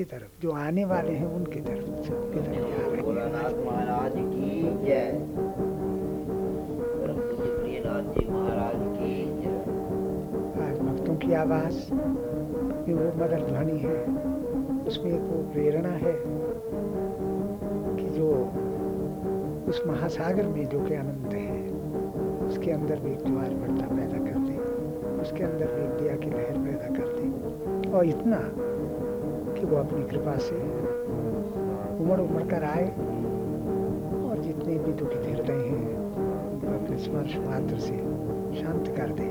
उनकी तरफ़ जो आने वाले हैं उनकी तरफ़ सबकी तरफ़ जा रहे हैं महाराज की जय। महाराज की आज भक्तों की आवाज़ में वो मदर ध्वनि है उसमें एक वो प्रेरणा है कि जो उस महासागर में जो कि अनंत है उसके अंदर भी एक ज्वार बढ़ता पैदा कर दे उसके अंदर भी एक दिया की लहर पैदा कर दे। और इतना कि वो अपनी कृपा से उमड़ उमड़ कर आए और जितने भी दुखित हृदय हैं, उनको अपने स्पर्श मात्र से शांत कर दे।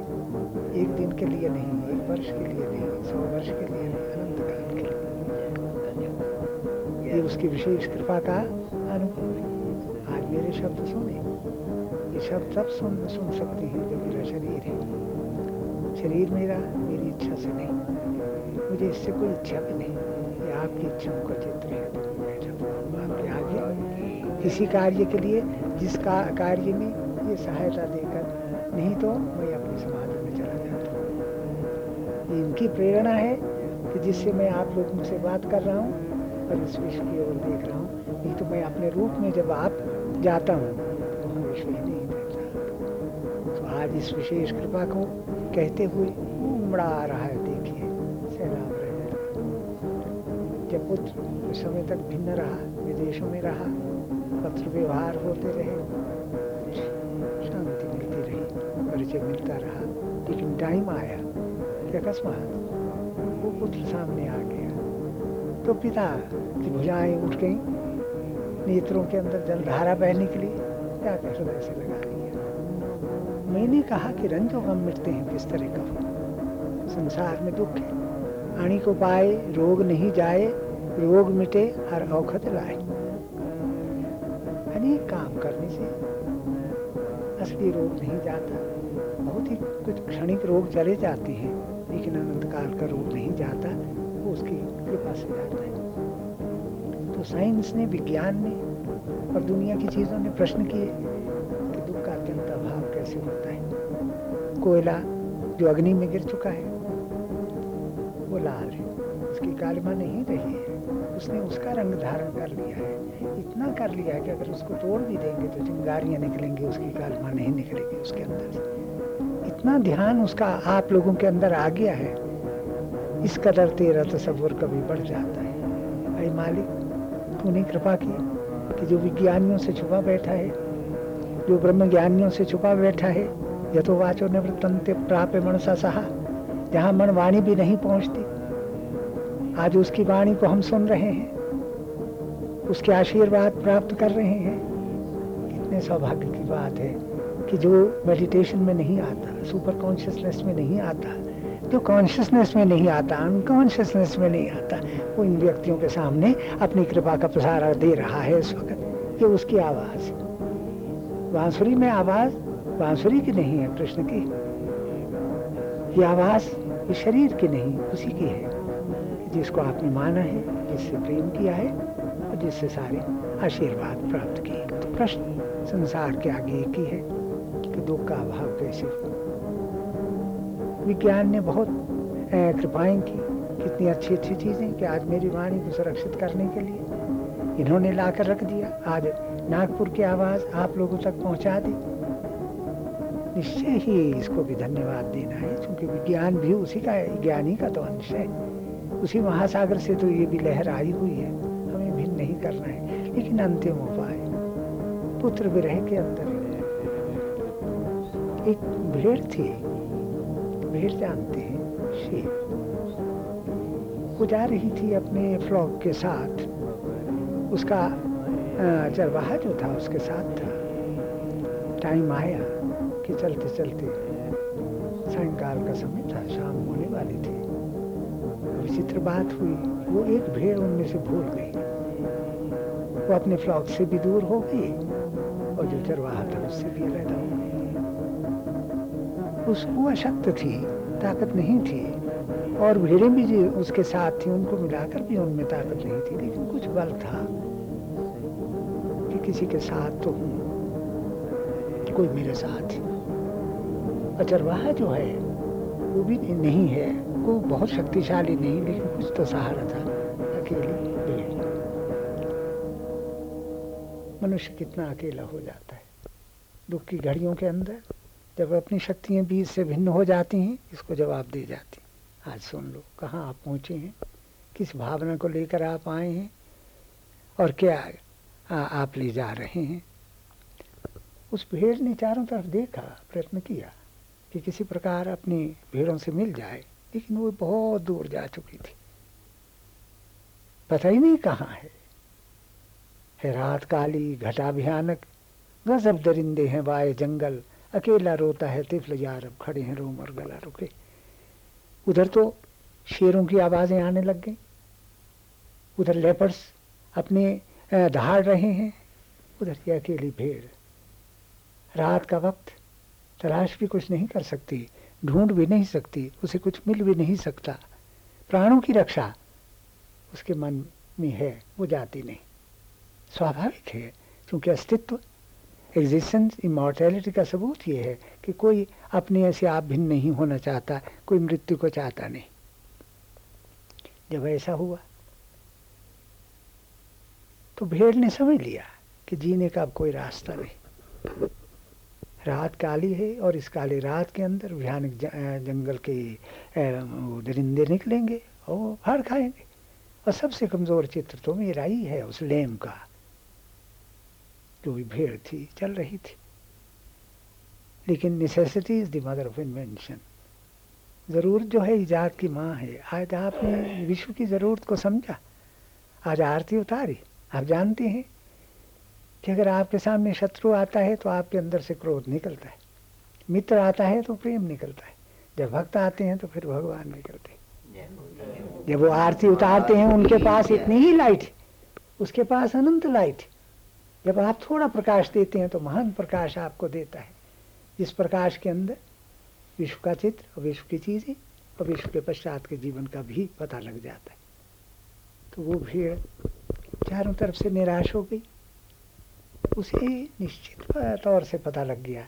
एक दिन के लिए नहीं, एक वर्ष के लिए नहीं, सौ वर्ष के लिए नहीं, अनंत काल के लिए ये उसकी विशेष कृपा का अनुभव है। आज मेरे शब्द सुने। ये शब्द तब सुन सुन सकते हैं जो मेरा शरीर है। शरीर मेरा, मेरी इच्छा से नहीं, मुझे इससे कोई इच्छा भी नहीं। आपकी इच्छाओं का चित्र है आपके आगे इसी कार्य के लिए, जिस कार्य में ये सहायता देकर, नहीं तो मैं अपनी समाधि में चला जाता हूँ। इनकी प्रेरणा है कि जिससे मैं आप लोगों से बात कर रहा हूँ और इस विश्व की ओर देख रहा हूँ। नहीं तो मैं अपने रूप में जब आप जाता हूँ तो वहाँ विश्व ही नहीं देखता। तो आज इस विशेष कृपा को कहते हुए उमड़ा आ रहा कुछ समय तक भिन्न रहा, विदेशों में रहा पत्र व्यवहार होते रहे, शांति मिलती रही, परिचय मिलता रहा, लेकिन टाइम आया कि अकस्मात वो पुत्र सामने आ गया। तो पिता की भुजाएँ उठ गई, नेत्रों के अंदर जलधारा बहने के लिए जाकर हृदय से लगा लिया मैंने कहा कि रंजो गम मिटते हैं, किस तरह का संसार में दुख है। आणी को पाए, रोग नहीं जाए रोग मिटे, हर औखत लाए। अनेक काम करने से असली रोग नहीं जाता। बहुत ही कुछ क्षणिक रोग चले जाते हैं, लेकिन अनंत काल का रोग नहीं जाता, वो उसकी कृपा से जाता है। तो साइंस ने, विज्ञान ने और दुनिया की चीज़ों ने प्रश्न किए कि दुख का अत्यंत अभाव कैसे होता है। कोयला जो अग्नि में गिर चुका है, वो लाल है। उसकी कालिमा नहीं रही है। उसने उसका रंग धारण कर लिया है। इतना कर लिया है कि अगर उसको तोड़ भी देंगे तो चिंगारियाँ निकलेंगी, उसकी कालिमा नहीं निकलेगी उसके अंदर से। इतना ध्यान उसका आप लोगों के अंदर आ गया है। इस कदर तेरा तस्वुर कभी बढ़ जाता है। अरे मालिक, तूने कृपा की कि जो विज्ञानियों से छुपा बैठा है, जो ब्रह्म ज्ञानियों से छुपा बैठा है यथो वाचो निवृत्तंते प्राप्य मनसा सहा, जहाँ मन वाणी भी नहीं पहुँचती आज उसकी वाणी को हम सुन रहे हैं। उसके आशीर्वाद प्राप्त कर रहे हैं। कितने सौभाग्य की बात है कि जो मेडिटेशन में नहीं आता सुपर कॉन्शियसनेस में नहीं आता, जो कॉन्शियसनेस में नहीं आता अनकॉन्शियसनेस में नहीं आता, वो इन व्यक्तियों के सामने अपनी कृपा का प्रसार दे रहा है इस वक्त। ये उसकी आवाज़ बांसुरी में आवाज़, बांसुरी की नहीं है, कृष्ण की। ये आवाज़ ये शरीर की नहीं, उसी की है। जिसको आपने माना है, जिससे प्रेम किया है और जिससे सारे आशीर्वाद प्राप्त किए। तो प्रश्न संसार के आगे एक ही है कि दुख का अभाव कैसे विज्ञान ने बहुत कृपाएँ की, कितनी अच्छी अच्छी चीज़ें कि आज मेरी वाणी को सुरक्षित करने के लिए इन्होंने ला कर रख दिया। आज नागपुर की आवाज़ आप लोगों तक पहुँचा दी। निश्चय ही इसको भी धन्यवाद देना है, क्योंकि विज्ञान भी उसी का ज्ञानी का तो अंश है। उसी महासागर से तो ये भी लहर आई हुई है। हमें भिन्न नहीं करना है, लेकिन अंतिम उपाय। पुत्र विरह के अंदर एक भेड़ थी। भेड़ जानते हैं, शेर। वो जा रही थी अपने फ्लॉक के साथ। उसका चरवाहा जो था, उसके साथ था। टाइम आया कि चलते चलते सायंकाल का समय था, शाम होने वाली थी। विचित्र बात हुई। वो एक भेड़ उनमें से भूल गई। वो अपने फ्लॉक से भी दूर हो गई और जो चरवाहा था उससे भी पैदा हो गई। उसको अशक्त थी, ताकत नहीं थी और भेड़ें भी जो उसके साथ थी, उनको मिलाकर भी उनमें ताकत नहीं थी, लेकिन कुछ बल था कि किसी के साथ तो हूँ कोई मेरे साथ। अचरवाहा जो है, वो भी नहीं है। वो बहुत शक्तिशाली नहीं लेकिन कुछ तो सहारा था अकेली। मनुष्य कितना अकेला हो जाता है। दुख की घड़ियों के अंदर जब अपनी शक्तियाँ बीच से भिन्न हो जाती हैं इसको जवाब दे जाती आज सुन लो कहाँ आप पहुँचे हैं? किस भावना को लेकर आप आए हैं? और क्या आ, आप ले जा रहे हैं? उस भेड़ ने चारों तरफ़ देखा प्रयत्न किया कि किसी प्रकार अपनी भेड़ों से मिल जाए। लेकिन वो बहुत दूर जा चुकी थी। पता ही नहीं कहाँ है। रात काली, घटा भयानक। गजब दरिंदे हैं वाए जंगल। अकेला रोता है तिफल यार अब खड़े हैं रोम और गला रुके। उधर तो शेरों की आवाज़ें आने लग गई। उधर लेपर्स अपने दहाड़ रहे हैं। उधर की अकेली भेड़। रात का वक्त तलाश भी कुछ नहीं कर सकती। ढूंढ भी नहीं सकती, उसे कुछ मिल भी नहीं सकता। प्राणों की रक्षा उसके मन में है, वो जाती नहीं। स्वाभाविक है, क्योंकि अस्तित्व एग्जिस्टेंस इमोर्टैलिटी का सबूत ये है कि कोई अपने ऐसे आप भिन्न नहीं होना चाहता, कोई मृत्यु को चाहता नहीं। जब ऐसा हुआ तो भेड़ ने समझ लिया कि जीने का अब कोई रास्ता नहीं। रात काली है और इस काली रात के अंदर भयानक जंगल के दरिंदे निकलेंगे और फाड़ खाएँगे। और सबसे कमज़ोर चित्र तो मेरा ही है उस लेम का, जो भी भीड़ थी, चल रही थी। लेकिन necessity is the mother of invention ज़रूरत जो है, ईजाद की माँ है। आज आपने विश्व की ज़रूरत को समझा। आज आरती उतारी। आप जानते हैं कि अगर आपके सामने शत्रु आता है तो आपके अंदर से क्रोध निकलता है। मित्र आता है तो प्रेम निकलता है। जब भक्त आते हैं तो फिर भगवान निकलते हैं। जब वो आरती उतारते हैं, उनके पास इतनी ही लाइट उसके पास अनंत लाइट जब आप थोड़ा प्रकाश देते हैं तो महान प्रकाश आपको देता है। इस प्रकाश के अंदर विश्व का चित्र और विश्व की चीज़ें और विश्व के पश्चात के जीवन का भी पता लग जाता है। तो वो भीड़ चारों तरफ़ से निराश हो गई। उसे निश्चित तौर से पता लग गया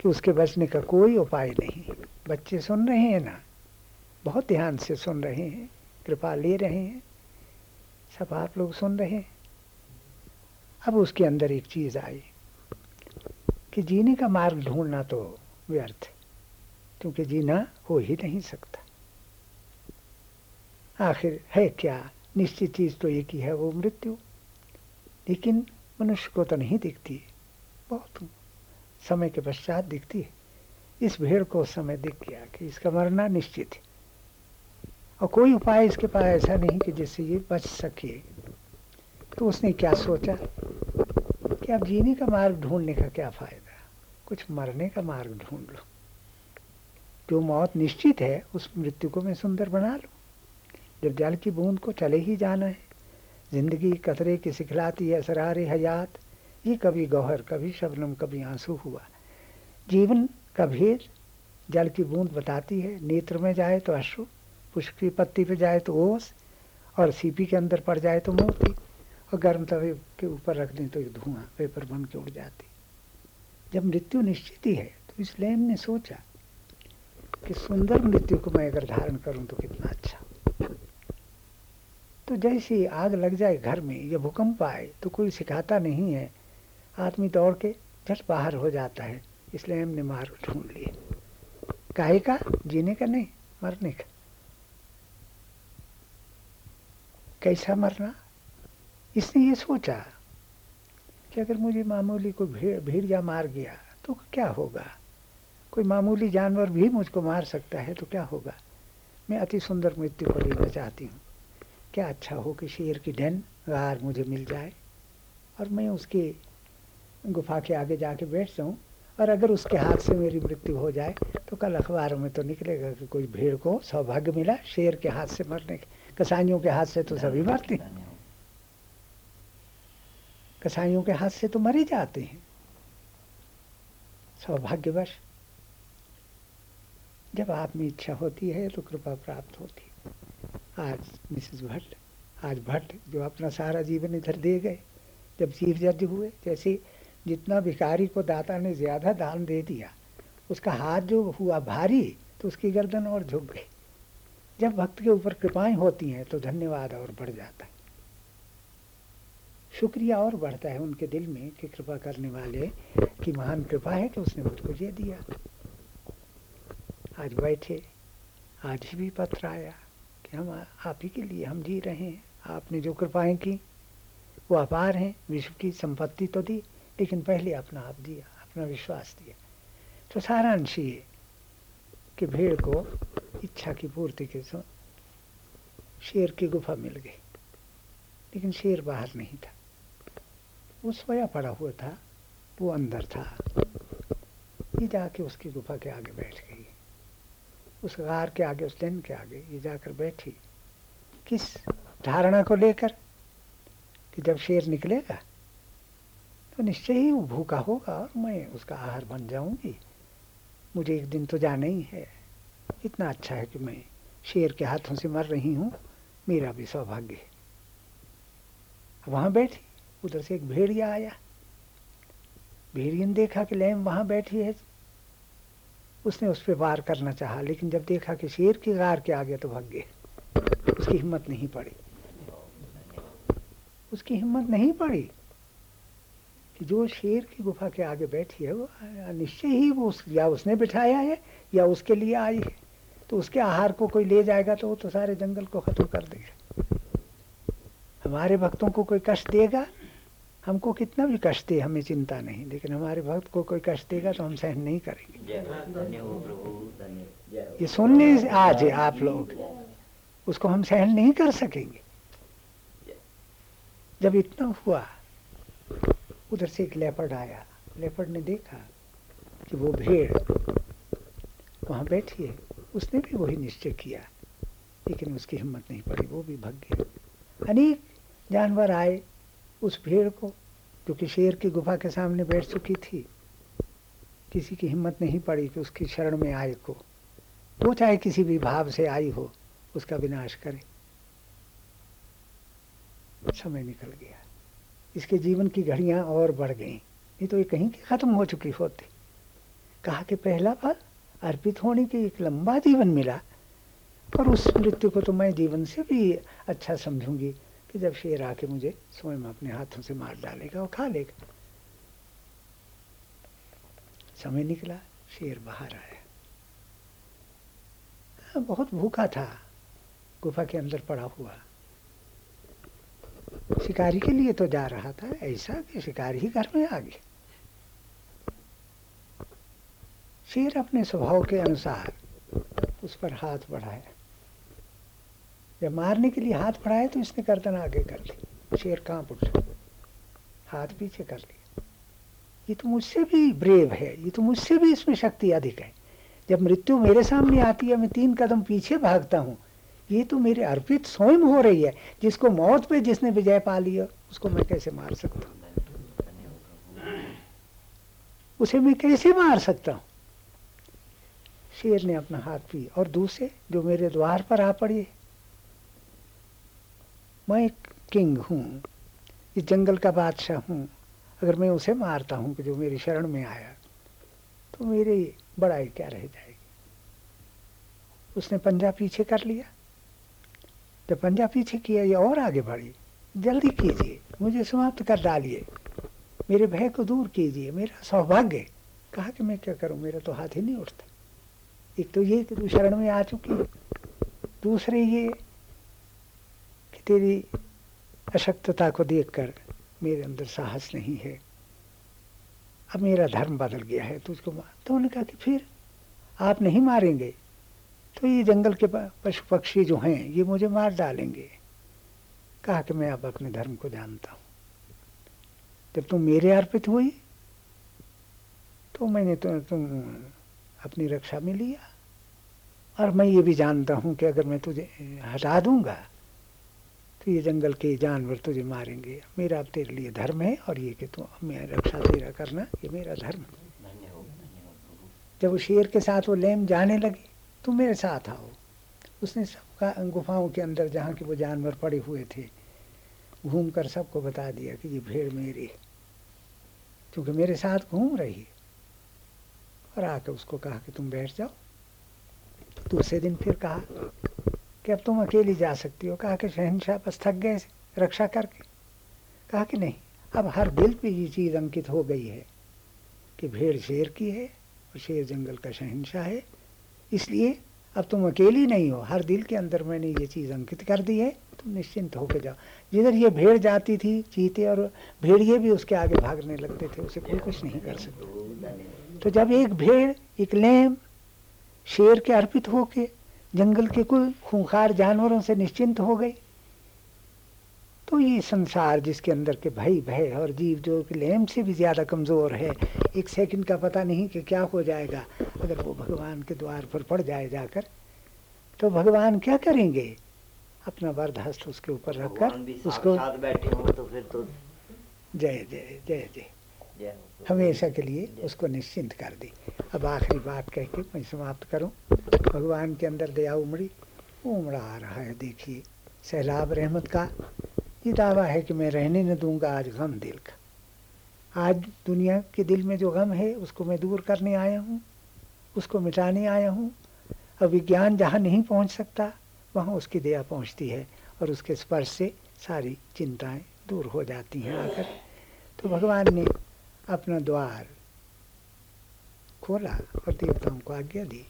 कि उसके बचने का कोई उपाय नहीं। बच्चे सुन रहे हैं ना? बहुत ध्यान से सुन रहे हैं, कृपा ले रहे हैं। सब आप लोग सुन रहे हैं। अब उसके अंदर एक चीज़ आई कि जीने का मार्ग ढूंढना तो व्यर्थ, क्योंकि जीना हो ही नहीं सकता। आखिर है क्या? निश्चित चीज़ तो एक ही है, वो मृत्यु। लेकिन मनुष्य को तो नहीं दिखती। बहुत समय के पश्चात दिखती है। इस भेड़ को उस समय दिख गया कि इसका मरना निश्चित है। और कोई उपाय इसके पास ऐसा नहीं कि जिससे ये बच सके। तो उसने क्या सोचा? कि अब जीने का मार्ग ढूँढने का क्या फ़ायदा? कुछ मरने का मार्ग ढूंढ लो। जो मौत निश्चित है, उस मृत्यु को मैं सुंदर बना लूँ। जब जल की बूंद को चले ही जाना है। ज़िंदगी कतरे की सिखलाती है सरारे हयात। ये कभी गौहर, कभी शबनम, कभी आँसू हुआ। जीवन का भेद जल की बूंद बताती है। नेत्र में जाए तो अश्रु, पुष्प की पत्ती पे जाए तो ओस, और सीपी के अंदर पड़ जाए तो मोती, और गर्म तवे के ऊपर रख दें तो एक धुआँ, पेपर बन के उड़ जाती। जब मृत्यु निश्चित ही है तो इस लेम ने सोचा कि सुंदर मृत्यु को मैं अगर धारण करूँ तो कितना अच्छा। तो जैसे आग लग जाए घर में, या भूकंप आए तो कोई सिखाता नहीं है। आदमी दौड़ के झट बाहर हो जाता है, इसलिए हमने मार्ग ढूंढ लिए काहे का? जीने का नहीं, मरने का। कैसा मरना? इसने ये सोचा कि अगर मुझे मामूली कोई भीड़ भीड़िया मार गया तो क्या होगा? कोई मामूली जानवर भी मुझको मार सकता है तो क्या होगा? मैं अति सुंदर मृत्यु को लेना चाहती हूँ। क्या अच्छा हो कि शेर की ढन गार मुझे मिल जाए। और मैं उसके गुफा के आगे जाके बैठ जाऊँ, और अगर उसके हाथ से मेरी मृत्यु हो जाए तो कल अखबारों में तो निकलेगा कि कोई भीड़ को सौभाग्य मिला शेर के हाथ से मरने के, कसाइयों के हाथ से तो सभी मरते हैं। कसाइयों के हाथ से तो मरे जाते हैं। सौभाग्यवश, जब आप में इच्छा होती है तो कृपा प्राप्त होती है। आज मिसेस भट्ट, आज भट्ट जो अपना सारा जीवन इधर दे गए। जब चीफ जज हुए, जैसे जितना भिखारी को दाता ने ज़्यादा दान दे दिया, उसका हाथ जो हुआ भारी तो उसकी गर्दन और झुक गई। जब भक्त के ऊपर कृपाएँ होती हैं तो धन्यवाद और बढ़ जाता है। शुक्रिया और बढ़ता है उनके दिल में कि कृपा करने वाले की महान कृपा है कि उसने मुझको ये दिया। आज बैठे, आज भी पत्र आया कि हम आप ही के लिए, हम जी रहे हैं। आपने जो कृपाएँ की, वो अपार हैं। विश्व की संपत्ति तो दी, लेकिन पहले अपना आप दिया, अपना विश्वास दिया। तो सारा अंश ये कि भेड़ को इच्छा की पूर्ति के सो शेर की गुफा मिल गई। लेकिन शेर बाहर नहीं था। वो सोया पड़ा हुआ था, वो अंदर था। ये जाके उसकी गुफा के आगे बैठ गई। उस गार के आगे, उस दिन के आगे ये जाकर बैठी। किस धारणा को लेकर? कि जब शेर निकलेगा तो निश्चय ही वो भूखा होगा और मैं उसका आहार बन जाऊँगी। मुझे एक दिन तो जाना ही है। इतना अच्छा है कि मैं शेर के हाथों से मर रही हूँ। मेरा भी सौभाग्य है। वहाँ बैठी, उधर से एक भेड़िया आया। भेड़िया ने देखा कि लैम वहाँ बैठी है। उसने उस पर वार करना चाहा लेकिन जब देखा कि शेर की गार के आगे तो भाग गए उसकी हिम्मत नहीं पड़ी। उसकी हिम्मत नहीं पड़ी कि जो शेर की गुफा के आगे बैठी है वो निश्चय ही वो उस, या उसने बिठाया है या उसके लिए आई है। तो उसके आहार को कोई ले जाएगा तो वो तो सारे जंगल को खत्म कर देगा। हमारे भक्तों को कोई कष्ट देगा? हमको कितना भी कष्ट दे हमें चिंता नहीं। लेकिन हमारे भक्त को कोई कष्ट देगा तो हम सहन नहीं करेंगे। ये सुनने आज आप लोग उसको हम सहन नहीं कर सकेंगे। जब इतना हुआ उधर से एक लेपर्ड आया। लेपर्ड ने देखा कि वो भेड़ वहाँ बैठी है। उसने भी वही निश्चय किया लेकिन उसकी हिम्मत नहीं पड़ी वो भी भग गया। अनेक जानवर आए उस भेड़ को, जो कि शेर की गुफा के सामने बैठ चुकी थी, किसी की हिम्मत नहीं पड़ी कि उसकी शरण में आए को। वो चाहे किसी भी भाव से आई हो, उसका विनाश करे। समय निकल गया। इसके जीवन की घड़ियाँ और बढ़ गई। नहीं तो ये कहीं की खत्म हो चुकी होती। कहा कि पहला फल अर्पित होने की एक लंबा जीवन मिला और उस मृत्यु को तो मैं जीवन से भी अच्छा समझूँगी। कि जब शेर आके मुझे स्वयं अपने हाथों से मार डालेगा और खा लेगा। समय निकला शेर बाहर आया। हाँ, बहुत भूखा था। गुफा के अंदर पड़ा हुआ। शिकारी के लिए तो जा रहा था ऐसा कि शिकारी ही घर में आ गया। शेर अपने स्वभाव के अनुसार उस पर हाथ बढ़ाया। जब मारने के लिए हाथ बढ़ाया तो इसने गर्दन आगे कर ली। शेर कहाँ उठा। हाथ पीछे कर लिया ये तो मुझसे भी ब्रेव है। ये तो मुझसे भी इसमें शक्ति अधिक है। जब मृत्यु मेरे सामने आती है, मैं तीन कदम पीछे भागता हूँ, ये तो मेरे अर्पित स्वयं हो रही है। जिसको मौत पे जिसने विजय पा लिया, उसको मैं कैसे मार सकता हूँ? उसे मैं कैसे मार सकता हूँ? शेर ने अपना हाथ पी और दूसरे, जो मेरे द्वार पर आ पड़ी मैं एक किंग हूँ, इस जंगल का बादशाह हूँ। अगर मैं उसे मारता हूँ कि जो मेरी शरण में आया तो मेरी बड़ाई क्या रह जाएगी? उसने पंजा पीछे कर लिया। जब पंजा पीछे किया, ये और आगे बढ़ी। जल्दी कीजिए, मुझे समाप्त कर डालिए। मेरे भय को दूर कीजिए, मेरा सौभाग्य। कहा कि मैं क्या करूँ? मेरा तो हाथ ही नहीं उठता। एक तो ये कि तू शरण में आ चुकी, दूसरे ये तेरी अशक्तता को देखकर मेरे अंदर साहस नहीं है। अब मेरा धर्म बदल गया है, तुझको मार तो उन्होंने कहा कि फिर आप नहीं मारेंगे तो ये जंगल के पशु पक्षी जो हैं, ये मुझे मार डालेंगे। कहा कि मैं अब अपने धर्म को जानता हूँ। जब तुम मेरे अर्पित हुई तो मैंने तो तुम अपनी रक्षा में लिया। और मैं ये भी जानता हूँ कि अगर मैं तुझे हटा दूँगा ये जंगल के जानवर तुझे मारेंगे। मेरा तेरे लिए धर्म है और ये कि तू मैं रक्षा तेरा करना, ये मेरा धर्म जब वो शेर के साथ वो लेम जाने लगे, तुम मेरे साथ आओ। उसने सबका गुफाओं के अंदर जहाँ के वो जानवर पड़े हुए थे घूम कर सबको बता दिया कि ये भेड़ मेरी क्योंकि मेरे साथ घूम रही है। और आकर उसको कहा कि तुम बैठ जाओ। दूसरे दिन फिर कहा कि अब तुम अकेली जा सकती हो। कहा कि शहनशाह बस थक गए रक्षा करके। कहा कि नहीं, अब हर दिल पे ये चीज़ अंकित हो गई है कि भेड़ शेर की है और शेर जंगल का शहनशाह है। इसलिए अब तुम अकेली नहीं हो। हर दिल के अंदर मैंने ये चीज़ अंकित कर दी है। तुम निश्चिंत होकर जाओ। जिधर ये भेड़ जाती थी, चीते और भेड़िए भी उसके आगे भागने लगते थे, उसे कोई कुछ नहीं कर सकता। तो जब एक भेड़, एक लेम, शेर के अर्पित होके जंगल के कुल खूंखार जानवरों से निश्चिंत हो गए। तो ये संसार जिसके अंदर के भय भय और जीव जो कि लेम से भी ज़्यादा कमज़ोर है एक सेकंड का पता नहीं कि क्या हो जाएगा। अगर वो भगवान के द्वार पर पड़ जाए जाकर तो भगवान क्या करेंगे? अपना वरद हस्त उसके ऊपर रखकर उसको साथ बैठे हो तो फिर तो जय जय जय जय। हमेशा के लिए उसको निश्चिंत कर दी। अब आखिरी बात कह के मैं समाप्त करूँ। भगवान के अंदर दया उमड़ी, उमड़ा आ रहा है, देखिए, सैलाब रहमत का। ये दावा है कि मैं रहने न दूँगा, आज गम दिल का। आज दुनिया के दिल में जो गम है, उसको मैं दूर करने आया हूँ, उसको मिटाने आया हूँ। अब विज्ञान जहाँ नहीं पहुँच सकता, वहाँ उसकी दया पहुँचती है और उसके स्पर्श से सारी चिंताएँ दूर हो जाती हैं आकर। तो भगवान ने अपना द्वार खोला और देवताओं को आज्ञा दी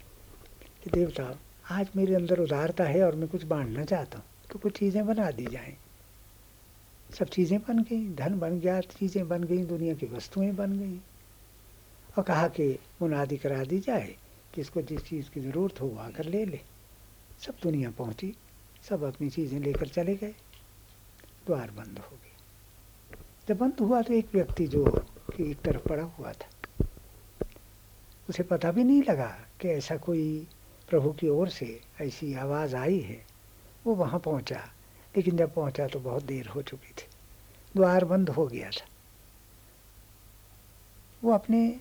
कि देवता, आज मेरे अंदर उदारता है और मैं कुछ बांटना चाहता हूँ तो कुछ चीज़ें बना दी जाएँ। सब चीज़ें बन गई, धन बन गया, चीज़ें बन गई, दुनिया की वस्तुएँ बन गई। और कहा कि मुनादी करा दी जाए कि इसको जिस चीज़ की ज़रूरत हो, वो आकर ले ले। सब दुनिया पहुँची, सब अपनी चीज़ें लेकर चले गए। द्वार बंद हो गए। जब बंद हुआ तो एक व्यक्ति जो कि एक तरफ़ पड़ा हुआ था। उसे पता भी नहीं लगा कि ऐसा कोई प्रभु की ओर से ऐसी आवाज़ आई है। वो वहाँ पहुँचा, लेकिन जब पहुँचा तो बहुत देर हो चुकी थी। द्वार बंद हो गया था। वो अपने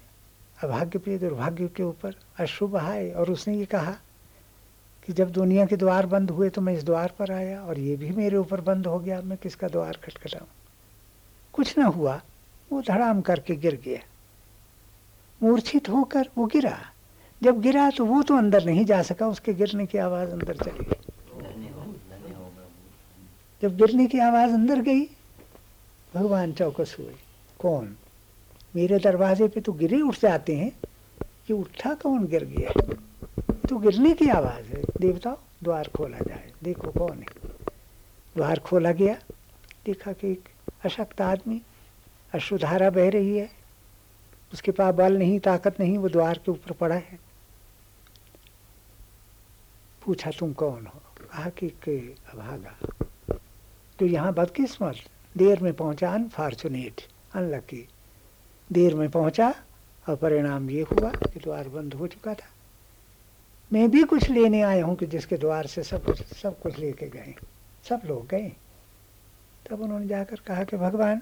अभाग्य पे दुर्भाग्य के ऊपर अश्रु बहाए और उसने ये कहा कि जब दुनिया के द्वार बंद हुए तो मैं इस द्वार पर आया और ये भी मेरे ऊपर बंद हो गया। मैं किसका द्वार खटखटाऊं? कुछ ना हुआ। वो धड़ाम करके गिर गया। मूर्छित होकर वो गिरा। जब गिरा तो वो तो अंदर नहीं जा सका, उसके गिरने की आवाज़ अंदर चली गई। जब गिरने की आवाज़ अंदर गई, भगवान चौकस हुए। कौन? मेरे दरवाजे पे तो गिरे उठ जाते हैं कि उठा कौन गिर गया? तो गिरने की आवाज़ है। देवताओं, द्वार खोला जाए। देखो कौन है। द्वार खोला गया। देखा कि एक अशक्त आदमी अश्रुधारा बह रही है। उसके पास बल नहीं, ताकत नहीं, वो द्वार के ऊपर पड़ा है। पूछा, तुम कौन हो? कहा कि अभागा। तो यहाँ बदकिस्मत देर में पहुँचा अनफॉर्चुनेट अनलकी देर में पहुँचा और परिणाम ये हुआ कि द्वार बंद हो चुका था। मैं भी कुछ लेने आया हूँ कि जिसके द्वार से सब कुछ सब कुछ लेके गए। सब लोग गए। तब उन्होंने जाकर कहा कि, भगवान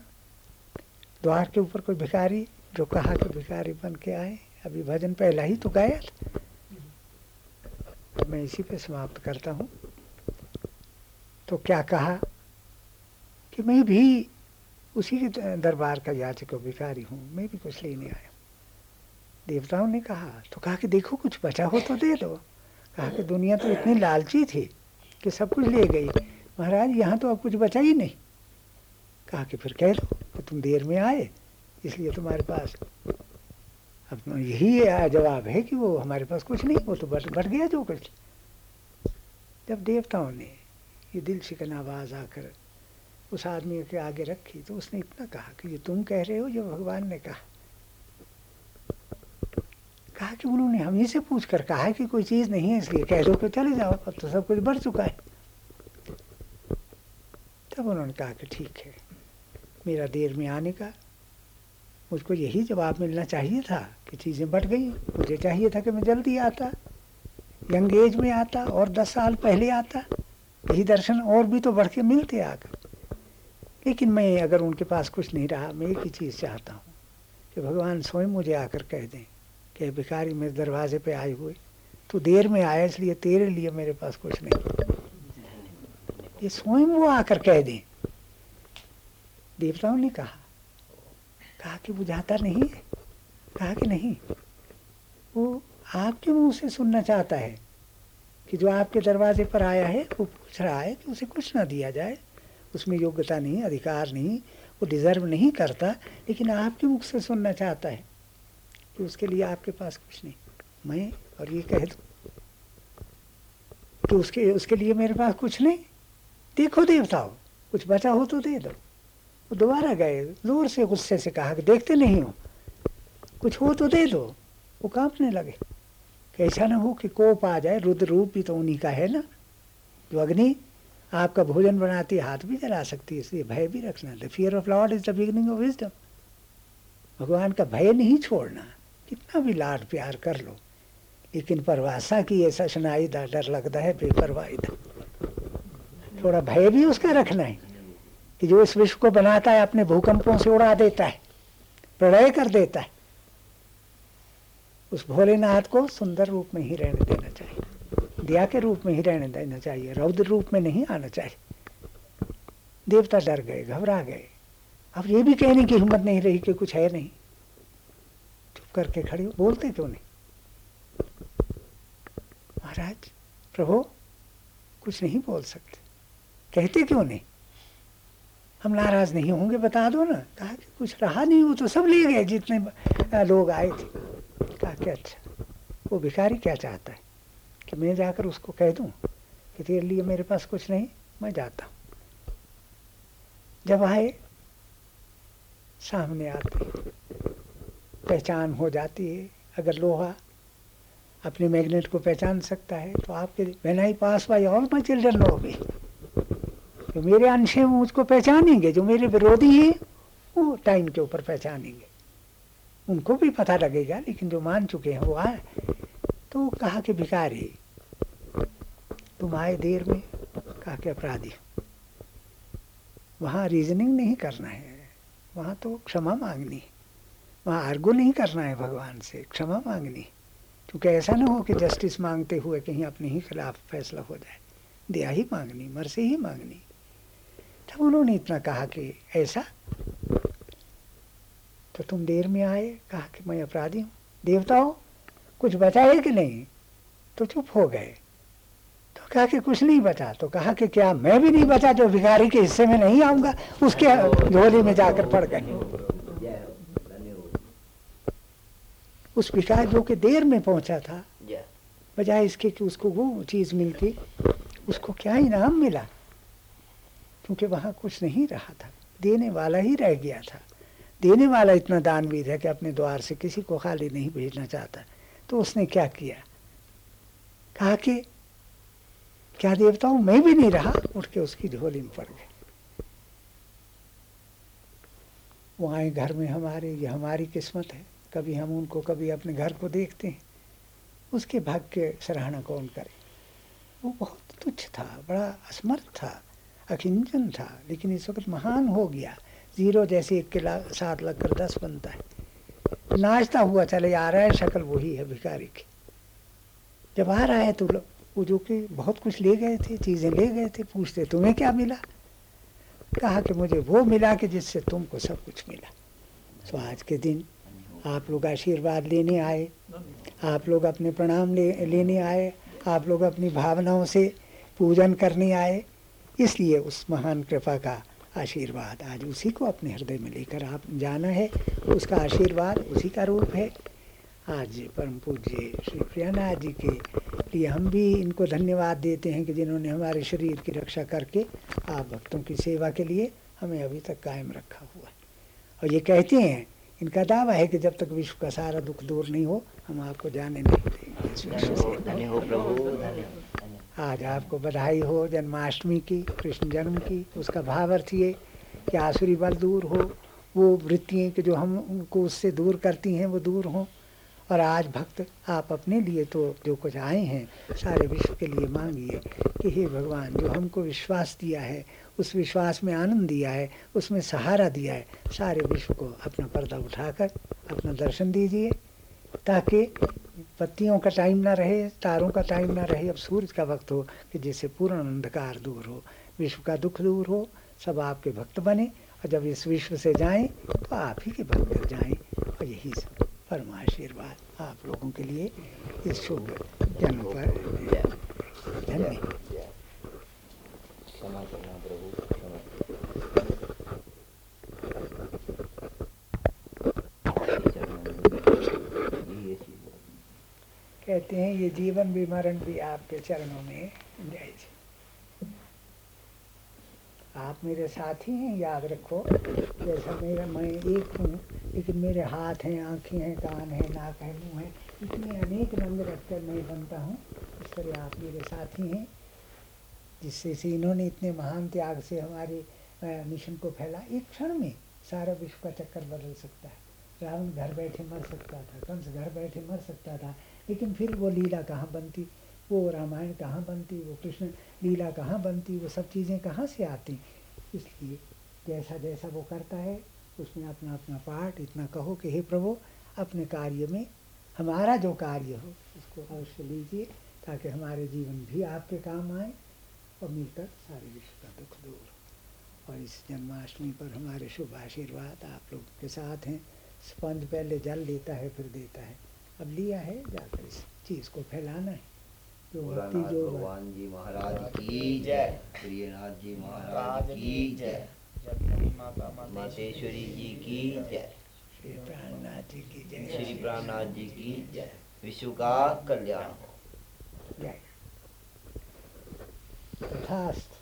द्वार के ऊपर कोई भिखारी, जो कहा कि भिखारी बन के आए, अभी भजन पहला ही तो गाया था। मैं इसी पे समाप्त करता हूँ। तो क्या कहा कि मैं भी उसी के दरबार का याचक भिखारी हूँ, मैं भी कुछ लेने आया। देवताओं ने कहा तो कहा कि देखो, कुछ बचा हो तो दे दो। कहा कि दुनिया तो इतनी लालची थी कि सब कुछ ले गई। महाराज, यहाँ तो अब कुछ बचा ही नहीं। कहा कि फिर कह दो कि तुम देर में आए, इसलिए तुम्हारे पास अब तो यही जवाब है कि वो हमारे पास कुछ नहीं, वो तो बट बट गया जो कुछ। जब देवताओं ने ये दिल शिकन आवाज़ आकर उस आदमी के आगे रखी तो उसने इतना कहा कि ये तुम कह रहे हो जो भगवान ने कहा। कहा कि उन्होंने हम ही से पूछ कर कहा कि कोई चीज़ नहीं है, इसलिए कह दो कि चले जाओ, अब तो सब कुछ बढ़ चुका है। तब उन्होंने कहा कि ठीक है। मेरा देर में आने का। मुझको यही जवाब मिलना चाहिए था कि चीज़ें बढ़ गई। मुझे चाहिए था कि मैं जल्दी आता, यंग एज में आता और दस साल पहले आता। यही दर्शन और भी तो बढ़ के मिलते आकर। लेकिन मैं अगर उनके पास कुछ नहीं रहा, मैं एक ही चीज़ चाहता हूँ कि भगवान स्वयं मुझे आकर कह दें कि भिखारी मेरे दरवाजे पे आए हुए तो देर में आया, इसलिए तेरे लिए मेरे पास कुछ नहीं ये स्वयं वो आकर कह दें। देवताओं ने कहा कहा कि बुझाता नहीं है कहा कि नहीं? वो आपके मुँह से सुनना चाहता है कि जो आपके दरवाजे पर आया है, वो पूछ रहा है कि उसे कुछ ना दिया जाए। उसमें योग्यता नहीं, अधिकार नहीं, वो डिज़र्व नहीं करता, लेकिन आपके मुख से सुनना चाहता है कि उसके लिए आपके पास कुछ नहीं। मैं और ये कह दूँ तो उसके उसके लिए मेरे पास कुछ नहीं। देखो देवताओं, कुछ बचा हो तो दे दो। वो दोबारा गए, ज़ोर से गुस्से से कहा कि देखते नहीं हो। कुछ हो तो दे दो। वो कांपने लगे। कि ऐसा ना हो कि कोप आ जाए रुद्र रूप भी तो उन्हीं का है ना? जो अग्नि आपका भोजन बनाती, हाथ भी जला सकती है, इसलिए भय भी रखना। The fear of Lord is the beginning of wisdom भगवान का भय नहीं छोड़ना। कितना भी लाड प्यार कर लो। लेकिन परवासा की ऐसा सुनाई दा डर लगता है, बेपरवाही थोड़ा भय भी उसका रखना है। कि जो इस विश्व को बनाता है, अपने भूकंपों से उड़ा देता है, प्रलय कर देता है, उस भोलेनाथ को सुंदर रूप में ही रहने देना चाहिए, दिया के रूप में ही रहने देना चाहिए, रौद्र रूप में नहीं आना चाहिए। देवता डर गए, घबरा गए। अब ये भी कहने की हिम्मत नहीं रही कि कुछ है नहीं। चुप करके खड़े हो, बोलते क्यों नहीं? महाराज, प्रभु, कुछ नहीं बोल सकते। कहते क्यों नहीं? हम नाराज़ नहीं होंगे, बता दो ना। कहा कि कुछ रहा नहीं, वो तो सब ले गए, जितने लोग आए थे। कहा कि अच्छा वो भिखारी क्या चाहता है? कि मैं जाकर उसको कह दूँ कि तेरे लिए मेरे पास कुछ नहीं, मैं जाता हूँ। जब आए, सामने आते पहचान हो जाती है। अगर लोहा अपने मैग्नेट को पहचान सकता है तो आपके when I pass by all my children know भी। जो मेरे अंश हैं वो मुझको पहचानेंगे, जो मेरे विरोधी हैं, वो टाइम के ऊपर पहचानेंगे। उनको भी पता लगेगा, लेकिन जो मान चुके हैं, वो आए। तो कहा कि, भिखारी, तुम आए देर में? कहा कि, अपराधी, वहाँ रीजनिंग नहीं करना है। वहाँ तो क्षमा मांगनी वहाँ आर्गो नहीं करना है भगवान से, क्षमा मांगनी क्योंकि ऐसा ना हो कि जस्टिस मांगते हुए कहीं अपने ही खिलाफ फैसला हो जाए। दया ही मांगनी मरसे ही मांगनी। तब उन्होंने इतना कहा कि ऐसा? तो तुम देर में आए कहा कि मैं अपराधी हूँ। देवताओं कुछ बचा है कि नहीं? तो चुप हो गए। तो कहा कि कुछ नहीं बचा। तो कहा कि क्या मैं भी नहीं बचा जो भिखारी के हिस्से में नहीं आऊँगा? उसके झोली में जाकर पड़ गए। उस भिखारी जो कि देर में पहुँचा था बजाय इसके कि उसको वो चीज़ मिलती उसको क्या इनाम मिला? क्योंकि वहाँ कुछ नहीं रहा था। देने वाला ही रह गया था। देने वाला इतना दानवीर है कि अपने द्वार से किसी को खाली नहीं भेजना चाहता। तो उसने क्या किया? कहा कि, क्या देवताओं मैं भी नहीं रहा? उठ के उसकी झोली में पड़ गए। वो आए घर में हमारे, ये हमारी किस्मत है। कभी हम उनको, कभी अपने घर को देखते हैं। उसके भाग्य सराहना कौन करे? वो बहुत तुच्छ था, बड़ा असमर्थ था। अकिंचन था, लेकिन इस वक्त महान हो गया। ज़ीरो जैसे एक के साथ लगकर दस बनता है। नाचता हुआ चले आ रहा है, शक्ल वही है भिखारी की। जब आ रहा है तो वो जो कि बहुत कुछ ले गए थे, चीज़ें ले गए थे, पूछते, तुम्हें क्या मिला? कहा कि, मुझे वो मिला कि जिससे तुमको सब कुछ मिला। तो आज के दिन आप लोग आशीर्वाद लेने आए, आप लोग अपने प्रणाम ले, लेने आए, आप लोग अपनी भावनाओं से पूजन करने आए इसलिए उस महान कृपा का आशीर्वाद आज उसी को अपने हृदय में लेकर आप जाना है। उसका आशीर्वाद उसी का रूप है। आज परम पूज्य श्री प्रियानाथ जी के लिए हम भी इनको धन्यवाद देते हैं कि जिन्होंने हमारे शरीर की रक्षा करके आप भक्तों की सेवा के लिए हमें अभी तक कायम रखा हुआ है। और ये कहते हैं, इनका दावा है कि जब तक विश्व का सारा दुख दूर नहीं हो, हम आपको जाने नहीं देंगे। आज आपको बधाई हो, जन्माष्टमी की, कृष्ण जन्म की। उसका भाव अर्थ ये कि आसुरी बल दूर हो, वो वृत्तियाँ कि जो हम उनको उससे दूर करती हैं, वो दूर हों। और आज भक्त आप अपने लिए तो जो कुछ आए हैं, सारे विश्व के लिए मांगिए कि हे भगवान, जो हमको विश्वास दिया है, उस विश्वास में आनंद दिया है, उसमें सहारा दिया है, सारे विश्व को अपना पर्दा उठाकर अपना दर्शन दीजिए। ताकि पत्तियों का टाइम ना रहे तारों का टाइम ना रहे अब सूरज का वक्त हो कि जिससे पूर्ण अंधकार दूर हो विश्व का दुख दूर हो सब आपके भक्त बने और जब इस विश्व से जाएँ तो आप ही के भक्त जाएँ। और यही परम आशीर्वाद आप लोगों के लिए इस शुभ जन्म पर। धन्य क्षमा करना प्रभु क्षमा कहते हैं, ये जीवन भी, मरण भी आपके चरणों में जय जी. आप मेरे साथी हैं, याद रखो। जैसा मेरा, मैं एक हूँ, लेकिन मेरे हाथ हैं, आँखें हैं, कान हैं, नाक है, मुँह है, इतने अनेक रंग रखकर मैं बनता हूँ। इस तरह आप मेरे साथी हैं, जिससे से इन्होंने इतने महान त्याग से हमारे मिशन को फैला। एक क्षण में सारा विश्व का चक्कर बदल सकता है। रावण घर बैठे मर सकता था, कंस घर बैठे मर सकता था, लेकिन फिर वो लीला कहाँ बनती? वो रामायण कहाँ बनती? वो कृष्ण लीला कहाँ बनती? वो सब चीज़ें कहाँ से आती? इसलिए जैसा जैसा वो करता है, उसमें अपना अपना पाठ, इतना कहो कि हे प्रभु, अपने कार्य में हमारा जो कार्य हो, उसको अवश्य लीजिए, ताकि हमारे जीवन भी आपके काम आए और मिलकर सारे विश्व का दुख दूर और इस जन्माष्टमी पर हमारे शुभ आशीर्वाद आप लोग के साथ हैं। स्पंज पहले जल लेता है फिर देता है। अब लिया है जाकर इस चीज़ को फैलाना है। जो भक्ति जो भगवान जी महाराज की जय। प्रियनाथ जी महाराज की जय। माता मातेश्वरी जी की जय। श्री प्राणनाथ जी की जय। श्री प्राणनाथ जी की जय। विश्व का कल्याण हो। जय। तथास्तु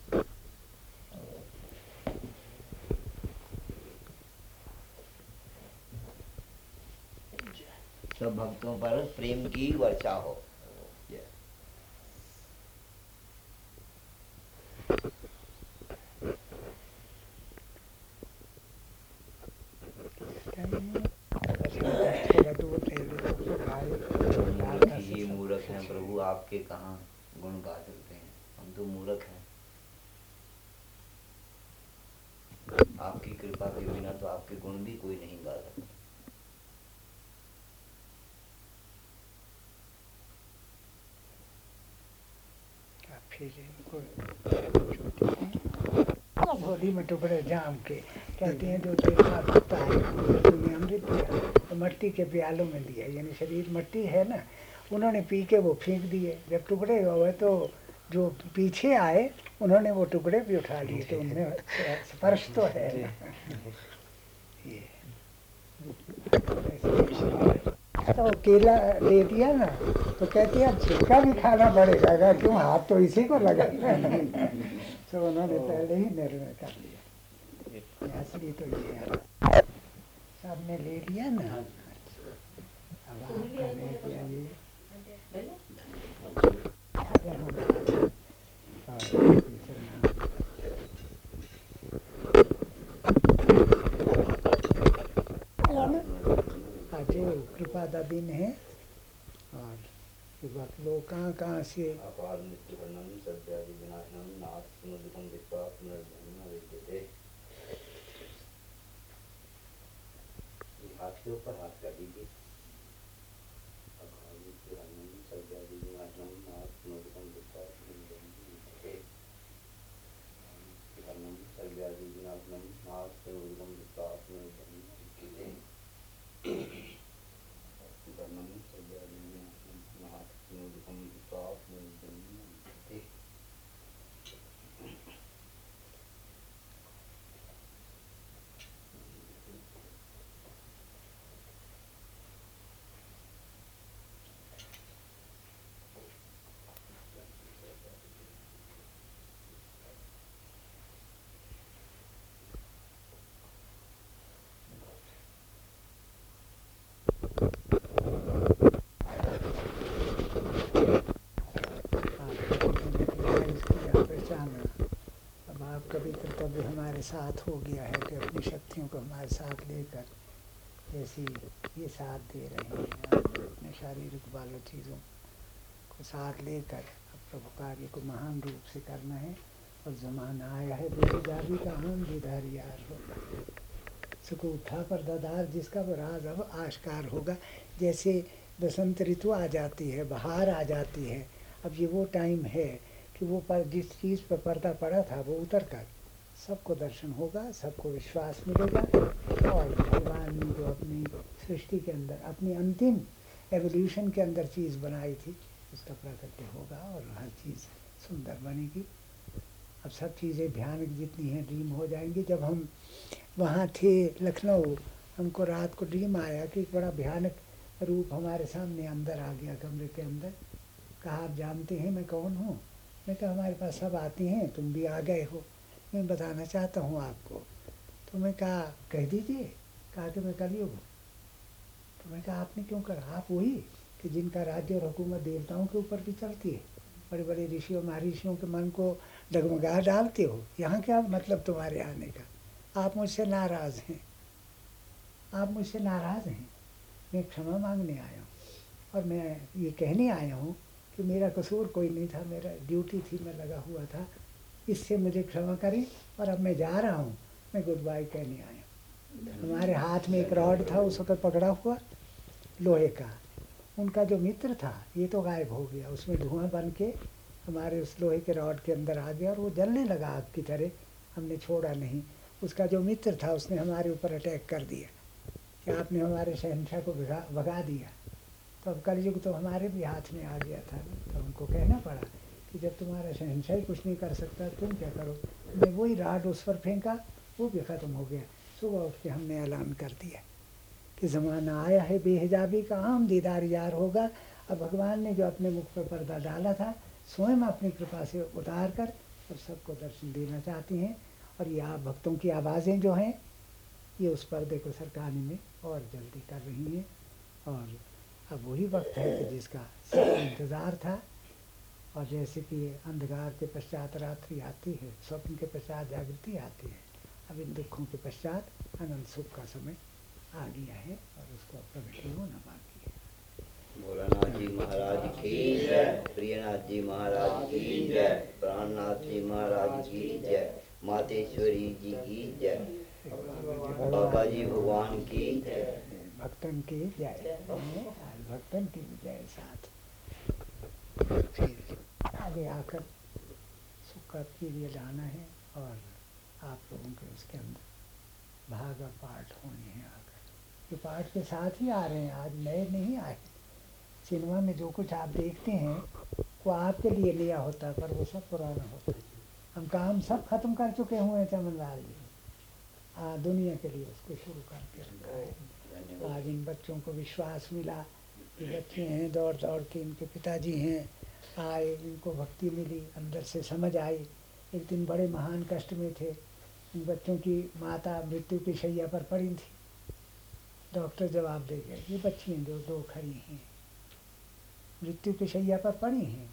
सब भक्तों पर प्रेम की वर्षा हो। ही मूर्ख हैं प्रभु, आपके कहाँ गुण गा सकते हैं? हम तो मूर्ख हैं। आपकी कृपा के बिना तो आपके गुण भी कोई नहीं गा सकता फीलिंग होली में टुकड़े जाम के कहते हैं जो देखना सकता है तूने अमृत दिया तो मट्टी के प्यालों में दिया यानी शरीर मट्टी है ना उन्होंने पी के वो फेंक दिए। जब टुकड़े हुए तो जो पीछे आए उन्होंने वो टुकड़े भी उठा लिए तो उनमें स्पर्श तो है ये। तो केला दे दिया ना तो कहती है, अब छिलका भी खाना पड़ेगा, अगर क्यों हाथ तो इसी को लगा तो उन्होंने पहले ही निर्णय कर लिया। असली तो ये है। सबने ले लिया ना। अब आपका ले लिया ये अगर हम- और तीसरा आज कृपा का दिन है और युवक लोग कहाँ कहाँ से हाथ के ऊपर हाथ कर दीजिए अपार मृत्युवर्णम सत्यादि विनाशनम नास्मृतम विश्वास पुनर्जन्म विद्यते मृत्युवर्णम सत्यादि विनाशनम नास्मृतम विश्वास पुनर्जन्म विद्यते वर्णम सत्यादि विनाशनम नास्मृतम विश्वास पुनर्जन्म विद्यते पहचाना अब आपका भी हमारे साथ हो गया है कि अपनी शक्तियों को हमारे साथ लेकर जैसे ये साथ दे रहे हैं। अपने शारीरिक बालों चीज़ों को साथ लेकर अब प्रभु कार्य को महान रूप से करना है और जमाना आया है बेजाबी का हम दीदार यार होगा। सुख उठा पर ददार जिसका राज अब आश्कार होगा। जैसे बसंत ऋतु आ जाती है, बाहर आ जाती है, अब ये वो टाइम है कि वो पर जिस चीज़ पर पर्दा पड़ा था, वो उतर कर सबको दर्शन होगा, सबको विश्वास मिलेगा, और भगवान ने जो अपनी सृष्टि के अंदर, अपनी अंतिम एवोल्यूशन के अंदर चीज़ बनाई थी, उसका प्राकट्य होगा और हर चीज़ सुंदर बनेगी। अब सब चीज़ें भयानक जितनी हैं ड्रीम हो जाएँगी। जब हम वहाँ थे लखनऊ, हमको रात को ड्रीम आया कि एक बड़ा भयानक रूप हमारे सामने अंदर आ गया, कमरे के अंदर। कहा, आप जानते हैं मैं कौन हूँ? मैं कहा, हमारे पास सब आती हैं, तुम भी आ गए हो। मैं बताना चाहता हूँ आपको। तो मैं कहा, कह दीजिए। कहा कि, मैं कलयुग तो मैं कहा, आपने क्यों कहा आप वही कि जिनका राज्य और हुकूमत देवताओं के ऊपर भी चलती है। बड़े बड़े ऋषियों, महर्षियों के मन को डगमगा डालते हो। यहाँ क्या मतलब तुम्हारे आने का? आप मुझसे नाराज़ हैं। आप मुझसे नाराज़ हैं। मैं क्षमा मांगने आया हूँ। और मैं ये कहने आया हूँ कि मेरा कसूर कोई नहीं था। मेरा ड्यूटी थी, मैं लगा हुआ था। इससे मुझे क्षमा करें और अब मैं जा रहा हूँ। मैं गुड बाय कहने आया। हमारे हाथ में एक रॉड था, उस वक्त पकड़ा हुआ, लोहे का। उनका जो मित्र था, ये तो गायब हो गया। उसमें धुआँ बन के हमारे उस लोहे के रॉड के अंदर आ गया और वो जलने लगा आग की तरह। हमने छोड़ा नहीं। उसका जो मित्र था, उसने हमारे ऊपर अटैक कर दिया। कि आपने हमारे शहनशाह को भगा भगा दिया। तो अब कलयुग तो हमारे भी हाथ में आ गया था। तो उनको कहना पड़ा कि जब तुम्हारा शहनशाह कुछ नहीं कर सकता, तुम क्या करो? मैं वही राड उस पर फेंका, वो भी ख़त्म हो गया। सुबह उठ के हमने ऐलान कर दिया कि ज़माना आया है, बेहिजाबी का आम दीदार यार होगा। अब भगवान ने जो अपने मुख पर पर्दा डाला था, स्वयं अपनी कृपा से उतार कर और सबको दर्शन देना चाहती हैं। और ये आप भक्तों की आवाज़ें जो हैं, ये उस पर्दे को सरकाने में और जल्दी कर रही हैं। और अब वही वक्त है कि जिसका इंतज़ार था। और जैसे कि अंधकार के पश्चात रात्रि आती है स्वप्न के पश्चात जागृति आती है अब इन दुखों के पश्चात अनंत सुख का समय आ गया है और उसको प्रगति होना बाकी है। भोलानाथ जी महाराज की जय प्रियनाथ जी महाराज की जय प्राणनाथ जी महाराज की जय मातेश्वरी जी की जय बाबा जी भगवान की जय। भक्तन की जय भक्तन की जय साथ। फिर आगे आकर सुख के लिए आना है और आप लोगों के उसके अंदर भाग और पाठ होने हैं आकर। ये पाठ के साथ ही आ रहे हैं आज नए नहीं आए। सिनेमा में जो कुछ आप देखते हैं वो आपके लिए लिया होता है पर वो सब पुराना होता है। हम काम सब खत्म कर चुके हुए हैं चमनलाल जी। आ, दुनिया के लिए उसको शुरू करके रखा है आज इन बच्चों को विश्वास मिला कि बच्चे हैं दौड़ दौड़ के इनके पिताजी हैं। आए, इनको भक्ति मिली, अंदर से समझ आई। एक दिन बड़े महान कष्ट में थे। इन बच्चों की माता मृत्यु की शैया पर पड़ी थी। डॉक्टर जवाब दे गए, ये बच्ची जो दो खड़ी हैं, मृत्यु की शैया पर पड़ी हैं।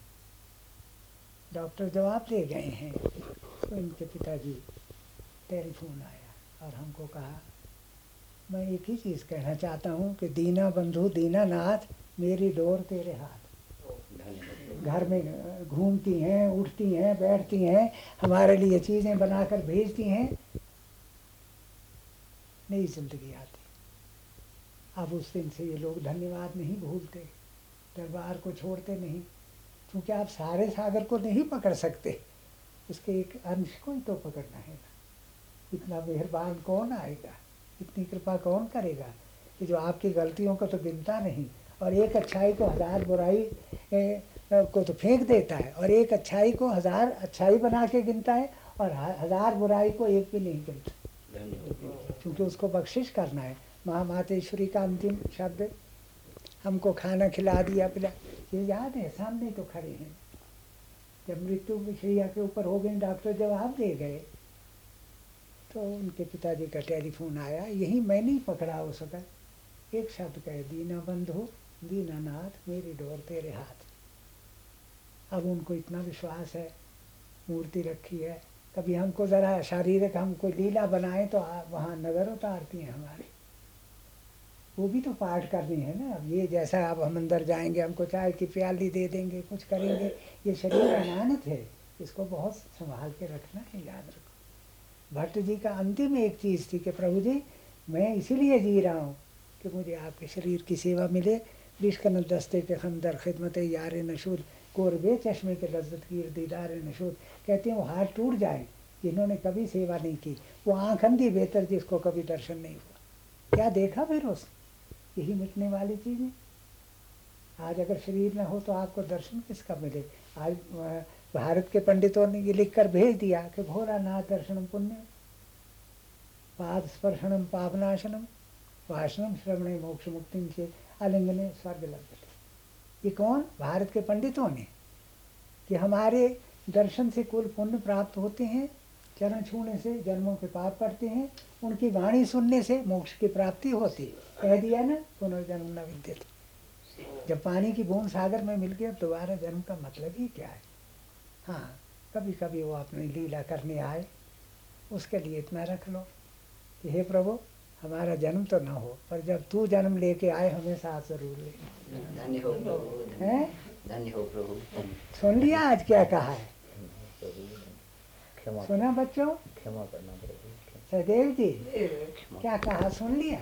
डॉक्टर जवाब दे गए हैं। तो इनके पिताजी, टेलीफोन आया और हमको कहा, मैं एक ही चीज़ कहना चाहता हूँ कि दीना बंधु दीना नाथ मेरी डोर तेरे हाथ घर में घूमती हैं, उठती हैं, बैठती हैं, हमारे लिए चीज़ें बनाकर भेजती हैं। नई ज़िंदगी आती अब उस दिन से ये लोग धन्यवाद नहीं भूलते, दरबार को छोड़ते नहीं, क्योंकि आप सारे सागर को नहीं पकड़ सकते। उसके एक अंश को ही तो पकड़ना है ना। इतना मेहरबान कौन आएगा? इतनी कृपा कौन करेगा? कि जो आपकी गलतियों को तो गिनता नहीं, और एक अच्छाई को हज़ार बुराई को तो फेंक देता है और एक अच्छाई को हज़ार अच्छाई बना के गिनता है और हज़ार बुराई को एक भी नहीं गिनता। क्योंकि उसको बख्शिश करना है। महामातेश्वरी का अंतिम शब्द, हमको खाना खिला दिया पिला। ये याद है, सामने तो खड़े हैं। जब मृत्यु विषया के ऊपर हो गए, डॉक्टर जवाब दे गए तो उनके पिताजी का टेलीफोन आया, यही मैं नहीं पकड़ा हो सका एक शब्द कहे, दीना बंधु दीनानाथ मेरी डोर तेरे हाथ। अब उनको इतना विश्वास है, मूर्ति रखी है। कभी हमको ज़रा शारीरिक हम कोई लीला बनाए तो वहाँ नज़र उतारती हैं हमारी। वो भी तो पाठ करनी है ना। अब ये जैसा अब हम अंदर जाएँगे, हमको चाय की प्याली दे देंगे, कुछ करेंगे। ये शरीर अमानत है। इसको बहुत संभाल के रखना है, याद रखो। भट्ट जी का अंतिम एक चीज़ थी कि प्रभु जी, मैं इसीलिए जी रहा हूँ कि मुझे आपके शरीर की सेवा मिले। बिशकन दस्ते के खमदर खिदमत यार नशूद कोरबे चश्मे के लज्जत की दीदार नशूद कहते हैं, वो हाथ टूट जाए, जिन्होंने कभी सेवा नहीं की, वो आँख अंधी बेहतर जिसको कभी दर्शन नहीं हुआ। क्या देखा फिर उस यही मिटने वाली चीज़ें। आज अगर शरीर में हो तो आपको दर्शन किसका मिले? आज भारत के पंडितों ने ये लिख कर भेज दिया कि भोलानाथ दर्शनम पुण्य, पाद स्पर्शनम पावनाशनम भाषणम श्रवण मोक्ष मुक्ति से आलिंगने स्वर्ग लग। ये कौन? भारत के पंडितों ने, कि हमारे दर्शन से कुल पुण्य प्राप्त होते हैं, चरण छूने से जन्मों के पाप करते हैं, उनकी वाणी सुनने से मोक्ष की प्राप्ति होती कह दिया ना, पुनर्जन्म न विद्य जब पानी की बूंद सागर में मिल गया दोबारा जन्म का मतलब ही क्या है? हाँ कभी कभी वो अपनी लीला करने आए, उसके लिए इतना रख लो कि हे प्रभु हमारा जन्म तो ना हो पर जब तू जन्म लेके आए हमें साथ ज़रूर ले। धन्य हो प्रभु हैं? धन्य हो प्रभु। सुन लिया आज क्या कहा है? सुना बच्चों? क्षमा करना सदैव जी क्या कहा? सुन लिया।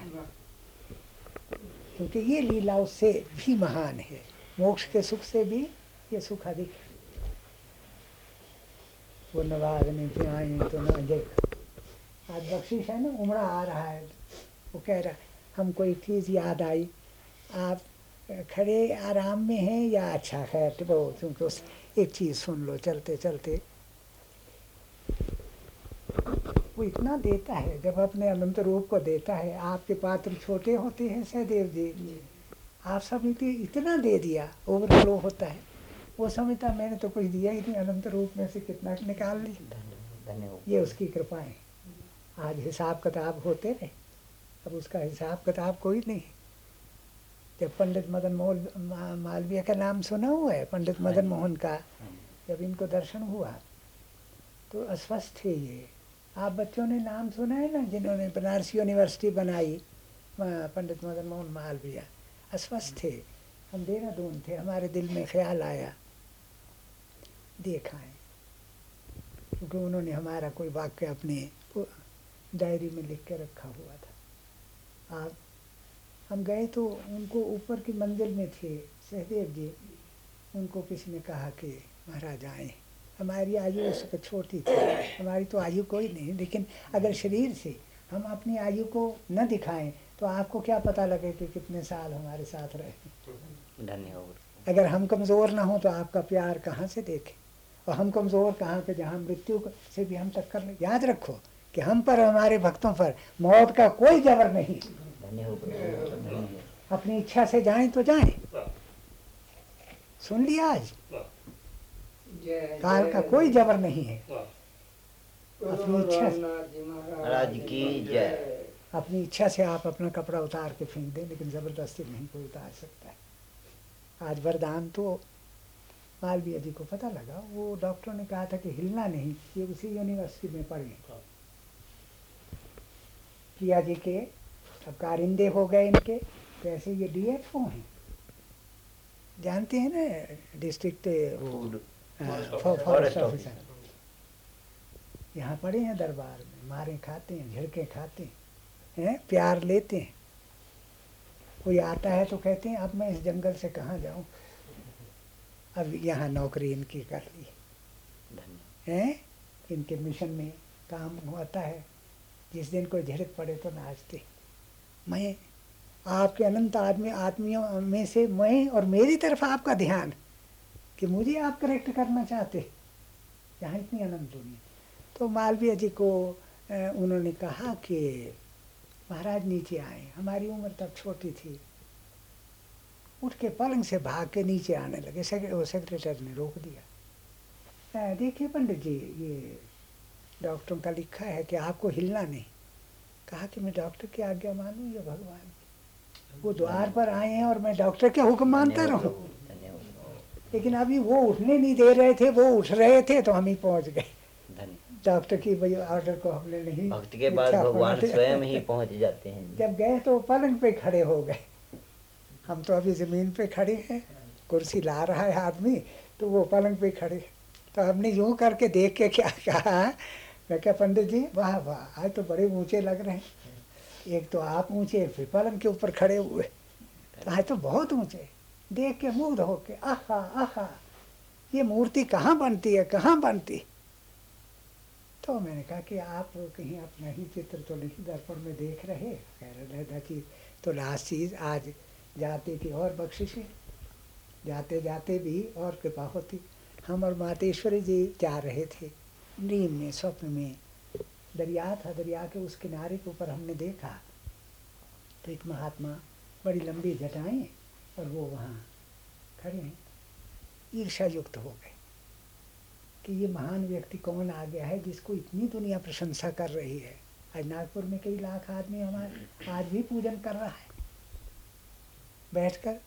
क्योंकि ये लीला उससे भी महान है। मोक्ष के सुख से भी ये सुख अधिक है। वो नवाज़ नहीं आई तो ना देख। आज बख्शिश है ना उमड़ा आ रहा है। वो कह रहा हमको एक चीज़ याद आई। आप खड़े आराम में हैं या अच्छा खैर वो क्योंकि उस एक चीज़ सुन लो चलते चलते। वो इतना देता है जब अपने अनंत रूप को देता है। आपके पात्र छोटे होते हैं सहदेव जी। आप सब इतना दे दिया ओवरफ्लो होता है। वो समझता मैंने तो कुछ दिया ही नहीं अनंत रूप में से कितना निकाल लिया धन्यवाद। ये उसकी कृपा है। आज हिसाब किताब होते रहे। अब उसका हिसाब किताब कोई नहीं। जब पंडित मदन मोहन मालवीय का नाम सुना हुआ है पंडित मदन मोहन का जब इनको दर्शन हुआ तो अस्वस्थ थे ये। आप बच्चों ने नाम सुना है ना जिन्होंने बनारस यूनिवर्सिटी बनाई पंडित मदन मोहन मालवीय? अस्वस्थ थे। हम देहरादून थे हमारे दिल में ख्याल आया। देखा है। क्योंकि उन्होंने हमारा कोई वाक्य अपने डायरी में लिख के रखा हुआ था। आज हम गए तो उनको ऊपर की मंजिल में थे सहदेव जी। उनको किसी ने कहा कि महाराज आए। हमारी आयु उस वक्त छोटी थी। हमारी तो आयु कोई नहीं लेकिन अगर शरीर से हम अपनी आयु को न दिखाएँ तो आपको क्या पता लगे कि कितने साल हमारे साथ रहे धन्यवाद। अगर हम कमज़ोर ना हो तो आपका प्यार कहाँ से देखें? और हम कमज़ोर कहाँ के जहाँ मृत्यु से भी हम टक्कर याद रखो कि हम पर हमारे भक्तों पर मौत का कोई जबर नहीं। अपनी इच्छा से जाए तो जाए। सुन लिया आज? काल का कोई जबर नहीं है। अपनी इच्छा से महाराज की जय। अपनी इच्छा से आप अपना कपड़ा उतार के फेंक दें लेकिन ज़बरदस्ती नहीं कोई उतार सकता है। आज वरदान तो मालवीय जी को पता लगा। वो डॉक्टर ने कहा था कि हिलना नहीं ये उसी यूनिवर्सिटी में पढ़े। किया जी के अब कारिंदे हो गए इनके तो ऐसे ये डी एफ़ ओ हैं। जानते हैं ना डिस्ट्रिक्ट फॉरेस्ट ऑफिसर यहाँ पड़े हैं दरबार में मारे खाते हैं झिड़के खाते हैं हैं प्यार लेते हैं। कोई आता है तो कहते हैं अब मैं इस जंगल से कहाँ जाऊँ? अब यहाँ नौकरी इनकी कर ली। हैं इनके मिशन में काम होता है। जिस दिन कोई झिड़क पड़े तो नाचते। मैं आपके अनंत आदमी आदमियों में से मैं और मेरी तरफ़ आपका ध्यान कि मुझे आप करेक्ट करना चाहते। यहाँ इतनी अनंत दुनिया। तो मालवीय जी को उन्होंने कहा कि महाराज नीचे आए। हमारी उम्र तब छोटी थी। उठ के पलंग से भाग के नीचे आने लगे। सेक्रे, सेक्रेटरी ने रोक दिया। देखिए पंडित जी ये डॉक्टरों का लिखा है कि आपको हिलना नहीं। कहा कि मैं डॉक्टर की आज्ञा मानूं या भगवान की? वो द्वार पर आए हैं और मैं डॉक्टर के हुक्म मानता रहूँ। लेकिन अभी वो उठने नहीं दे रहे थे वो उठ रहे थे तो हम ही पहुँच गए। डॉक्टर की भाई ऑर्डर को हमने नहीं भक्ति के बाद भगवान स्वयं ही पहुँच जाते हैं। जब गए तो पलंग पे खड़े हो गए। हम तो अभी ज़मीन पे खड़े हैं कुर्सी ला रहा है आदमी तो वो पलंग पे खड़े तो हमने यूँ करके देख के क्या कहा मैं क्या, पंडित जी? वाह वाह, आज तो बड़े ऊँचे लग रहे हैं। एक तो आप ऊँचे फिर पलंग के ऊपर खड़े हुए। आज तो बहुत ऊँचे। देख के मुग्ध हो के आहा आहा। ये मूर्ति कहाँ बनती है, कहाँ बनती? तो मैंने कहा कि आप कहीं अपना ही चित्र तो नहीं दर्पण में देख रहे कह रहे था कि तो लास्ट चीज़ आज जाते की और बख्शिशें जाते जाते भी और कृपा होती। हम और मातेश्वरी जी जा रहे थे। नींद में स्वप्न में दरिया था, दरिया के उस किनारे के ऊपर हमने देखा तो एक महात्मा बड़ी लंबी जटाएँ और वो वहाँ खड़े हैं। ईर्षा युक्त हो गए कि ये महान व्यक्ति कौन आ गया है जिसको इतनी दुनिया प्रशंसा कर रही है। आज नागपुर में कई लाख आदमी हमारे, आज भी पूजन कर रहा है। बैठकर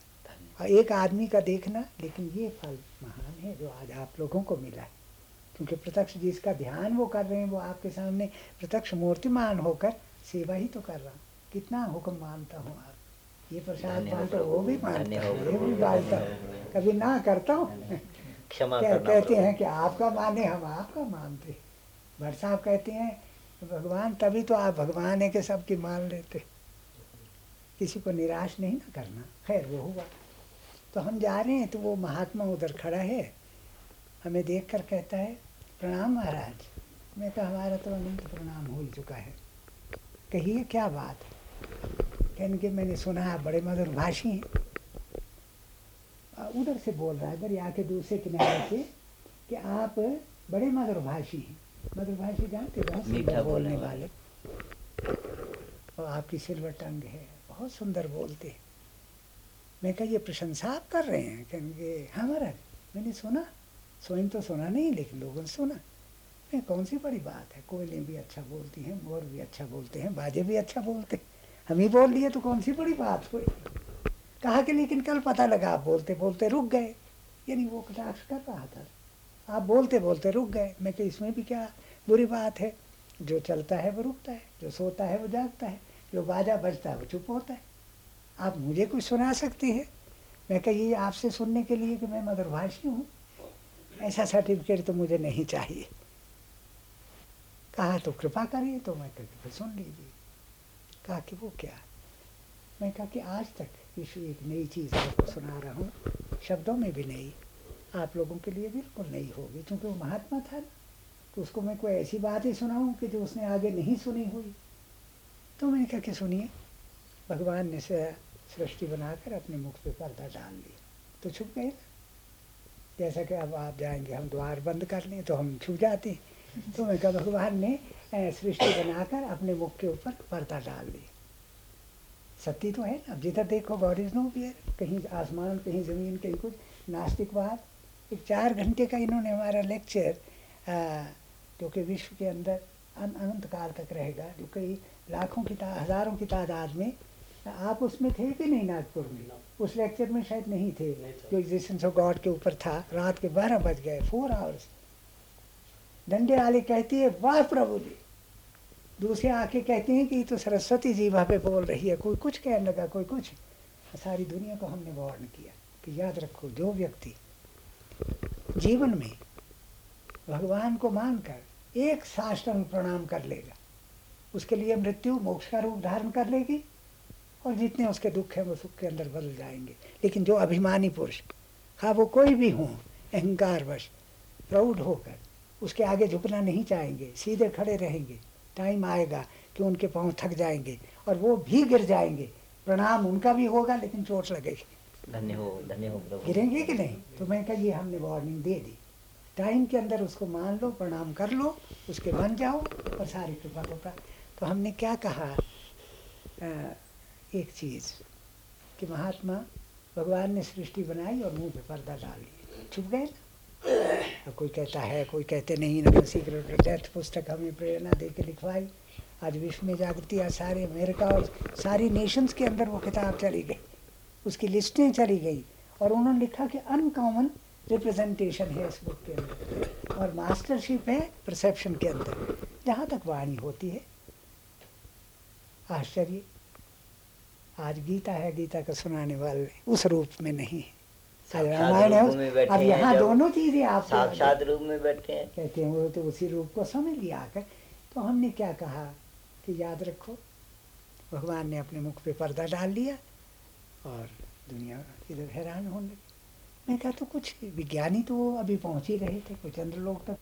और एक आदमी का देखना, लेकिन ये फल महान है जो आज आप लोगों को मिला है। क्योंकि प्रत्यक्ष जिसका ध्यान वो कर रहे हैं वो आपके सामने प्रत्यक्ष मूर्तिमान होकर सेवा ही तो कर रहा। हूँ कितना हुक्म मानता हूँ आप? ये प्रसाद बांटो वो भी मानता हूँ ये भी धन्य हूँ कभी ना करता हूँ। क्षमा क्या कहते हैं कि आपका माने हम आपका मानते। भट्ट साहब कहते हैं भगवान तभी तो आप भगवान है कि सबकी मान लेते। किसी को निराश नहीं ना करना। खैर वो हुआ। तो हम जा रहे हैं तो वो महात्मा उधर खड़ा है। हमें देख कर कहता है प्रणाम महाराज। मैं कहा हमारा तो अनंत प्रणाम हो ही चुका है। कहिए क्या बात है? कहने के मैंने सुना है बड़े मधुर भाषी हैं उधर से बोल रहा है दरिया के दूसरे किनारे से कि आप बड़े मधुर भाषी हैं। मधुर भाषी जानते बहुत सुंदर बोलने बोलने वाले। और आपकी सिल्वर टंग है बहुत सुंदर बोलते हैं। मैं कहा ये प्रशंसा आप कर रहे हैं? कहेंगे हाँ महाराज मैंने सुना। स्वयं तो सुना नहीं लेकिन लोगों ने सुना नहीं कौन सी बड़ी बात है कोयलें भी अच्छा बोलती हैं मोर भी अच्छा बोलते हैं बाजे भी अच्छा बोलते हैं हम ही बोल लिए तो कौन सी बड़ी बात हुई कहा कि लेकिन कल पता लगा आप बोलते बोलते रुक गए यानी वो कटाक्ष कर रहा था आप बोलते बोलते रुक गए मैं कि इसमें भी क्या बुरी बात है जो चलता है वो रुकता है जो सोता है वो जागता है जो बाजा बजता है वो चुप होता है आप मुझे कुछ सुना सकती है मैं कहिए आपसे सुनने के लिए कि मैं मधुरभाषी हूँ ऐसा सर्टिफिकेट तो मुझे नहीं चाहिए। कहा तो कृपा करिए तो मैं फिर सुन लीजिए। कहा कि, वो क्या? मैं कहा कि, आज तक यीशु एक नई चीज़ आपको सुना रहा हूँ। शब्दों में भी नहीं। आप लोगों के लिए बिल्कुल नहीं होगी, क्योंकि वो महात्मा था ना। तो उसको मैं कोई ऐसी बात ही सुनाऊँ कि जो उसने आगे नहीं सुनी हुई? तो मैंने कहा कि, सुनिए। भगवान ने सृष्टि बनाकर अपने मुख पे पर्दा डाल लिया तो छुप गए। ना जैसा कि अब आप जाएँगे हम द्वार बंद कर लें तो हम छू जाते तो मैं कहा भगवान ने सृष्टि बनाकर अपने मुख के ऊपर पर्दा डाल दी सत्य तो है ना जिधर देखो गॉड इज़ नो बियर कहीं आसमान कहीं ज़मीन कहीं कुछ। नास्तिकवाद एक चार घंटे का इन्होंने हमारा लेक्चर जो कि विश्व के अंदर अन, अनंत काल तक रहेगा जो कई लाखों की हज़ारों की तादाद में आप उसमें थे कि नहीं नागपुर में? उस लेक्चर में शायद नहीं थे। जो एग्जिस्टेंस ऑफ़ गॉड के ऊपर था। रात के बारह बज गए फोर आवर्स डंडे वाले कहती है वाह प्रभु जी। दूसरे आके कहते हैं कि तो सरस्वती जी वहाँ पे बोल रही है। कोई कुछ कहने लगा कोई कुछ? सारी दुनिया को हमने वार्न किया कि याद रखो जो व्यक्ति जीवन में भगवान को मानकर एक साष्टांग प्रणाम कर लेगा उसके लिए मृत्यु मोक्ष का रूप धारण कर लेगी और जितने उसके दुख हैं वो सुख के अंदर बदल जाएँगे। लेकिन जो अभिमानी पुरुष हाँ वो कोई भी हो अहंकार वश प्राउड होकर उसके आगे झुकना नहीं चाहेंगे सीधे खड़े रहेंगे। टाइम आएगा कि उनके पाँव थक जाएँगे और वो भी गिर जाएँगे। प्रणाम उनका भी होगा लेकिन चोट लगेगी। धन्य हो धन्य हो गिरेंगे कि नहीं? तो मैं कहा ये हमने वार्निंग दे दी। टाइम के अंदर उसको मान लो प्रणाम कर लो उसके बन जाओ और सारी कृपा को प्राप्त। तो हमने क्या कहा? अ, एक चीज़ कि महात्मा भगवान ने सृष्टि बनाई और मुँह पे पर्दा डाल दिया। छुप गए ना? अब कोई कहता है, कोई कहते नहीं, ना सीक्रेट डेथ पुस्तक हमें प्रेरणा दे के लिखवाई। आज विश्व में जागृति, आज सारे अमेरिका और सारी नेशंस के अंदर वो किताब चली गई। उसकी लिस्टें चली गई और उन्होंने लिखा कि अनकॉमन रिप्रेजेंटेशन है इस बुक के अंदर। और मास्टरशिप है परसेप्शन के अंदर। जहाँ तक वाणी होती है, आश्चर्य। आज गीता है गीता का सुनाने वाले उस रूप में नहीं है। आज रामायण है अब यहाँ दोनों चीज़ें आप साक्षात रूप में बैठे हैं। कहते हैं वो तो उसी रूप को समझ लिया आकर। तो हमने क्या कहा कि याद रखो भगवान ने अपने मुख पे पर्दा डाल लिया और दुनिया इधर हैरान होने लगी। मैं कहा तो कुछ विज्ञानी तो अभी पहुँच ही रहे थे कुछ चंद्र लोग तक